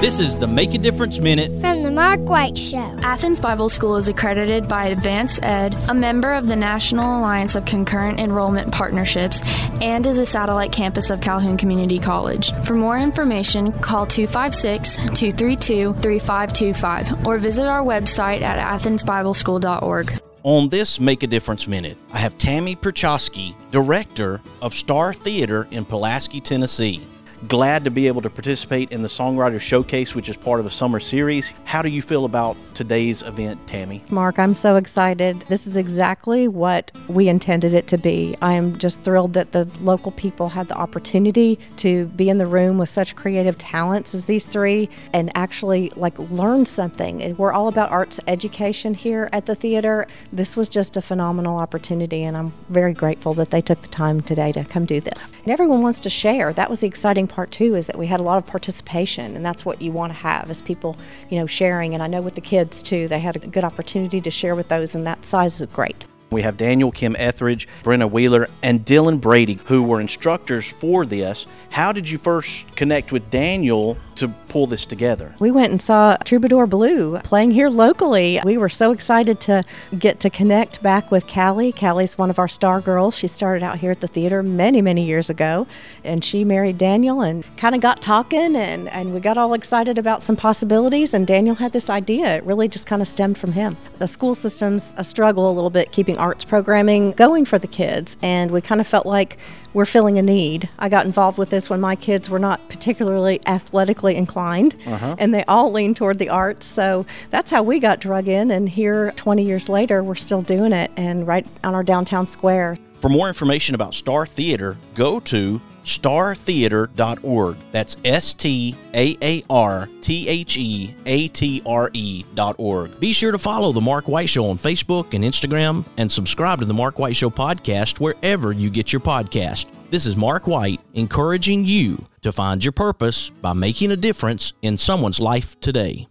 This is the Make a Difference Minute from the Mark White Show. Athens Bible School is accredited by AdvancED, a member of the National Alliance of Concurrent Enrollment Partnerships, and is a satellite campus of Calhoun Community College. For more information, call 256 232 3525 or visit our website at athensbibleschool.org. On this Make a Difference Minute, I have Tammy Pierchoski, Director of STAAR Theatre in Pulaski, Tennessee glad to be able to participate in the Songwriter Showcase, which is part of a summer series. How do you feel about today's event, Tammy? Mark, I'm so excited. This is exactly what we intended it to be. I am just thrilled that the local people had the opportunity to be in the room with such creative talents as these three and actually like learn something. We're all about arts education here at the theater. This was just a phenomenal opportunity and I'm very grateful that they took the time today to come do this. And everyone wants to share. That was the exciting part too is that we had a lot of participation and that's what you want to have is people you know sharing and i know with the kids too. They had a good opportunity to share with those and that size is great we have Daniel Kim Etheridge, Brenna Wheeler, and Dylan Brady, who were instructors for this. How did you first connect with Daniel to pull this together? We went and saw Troubadour Blue playing here locally. We were so excited to get to connect back with Callie. Callie's one of our star girls. She started out here at the theater many, many years ago, and she married Daniel and kind of got talking, and, and we got all excited about some possibilities. And Daniel had this idea. It really just kind of stemmed from him. The school system's a struggle a little bit keeping arts programming going for the kids, and we kind of felt like we're filling a need. I got involved with this when my kids were not particularly athletically inclined, uh-huh. and they all leaned toward the arts. So that's how we got drug in, and here 20 years later, we're still doing it, and right on our downtown square. For more information about STAAR Theatre, go to staartheatre.org. That's S T A A R T H E A T R E.org. Be sure to follow The Mark White Show on Facebook and Instagram and subscribe to The Mark White Show podcast wherever you get your podcast. This is Mark White encouraging you to find your purpose by making a difference in someone's life today.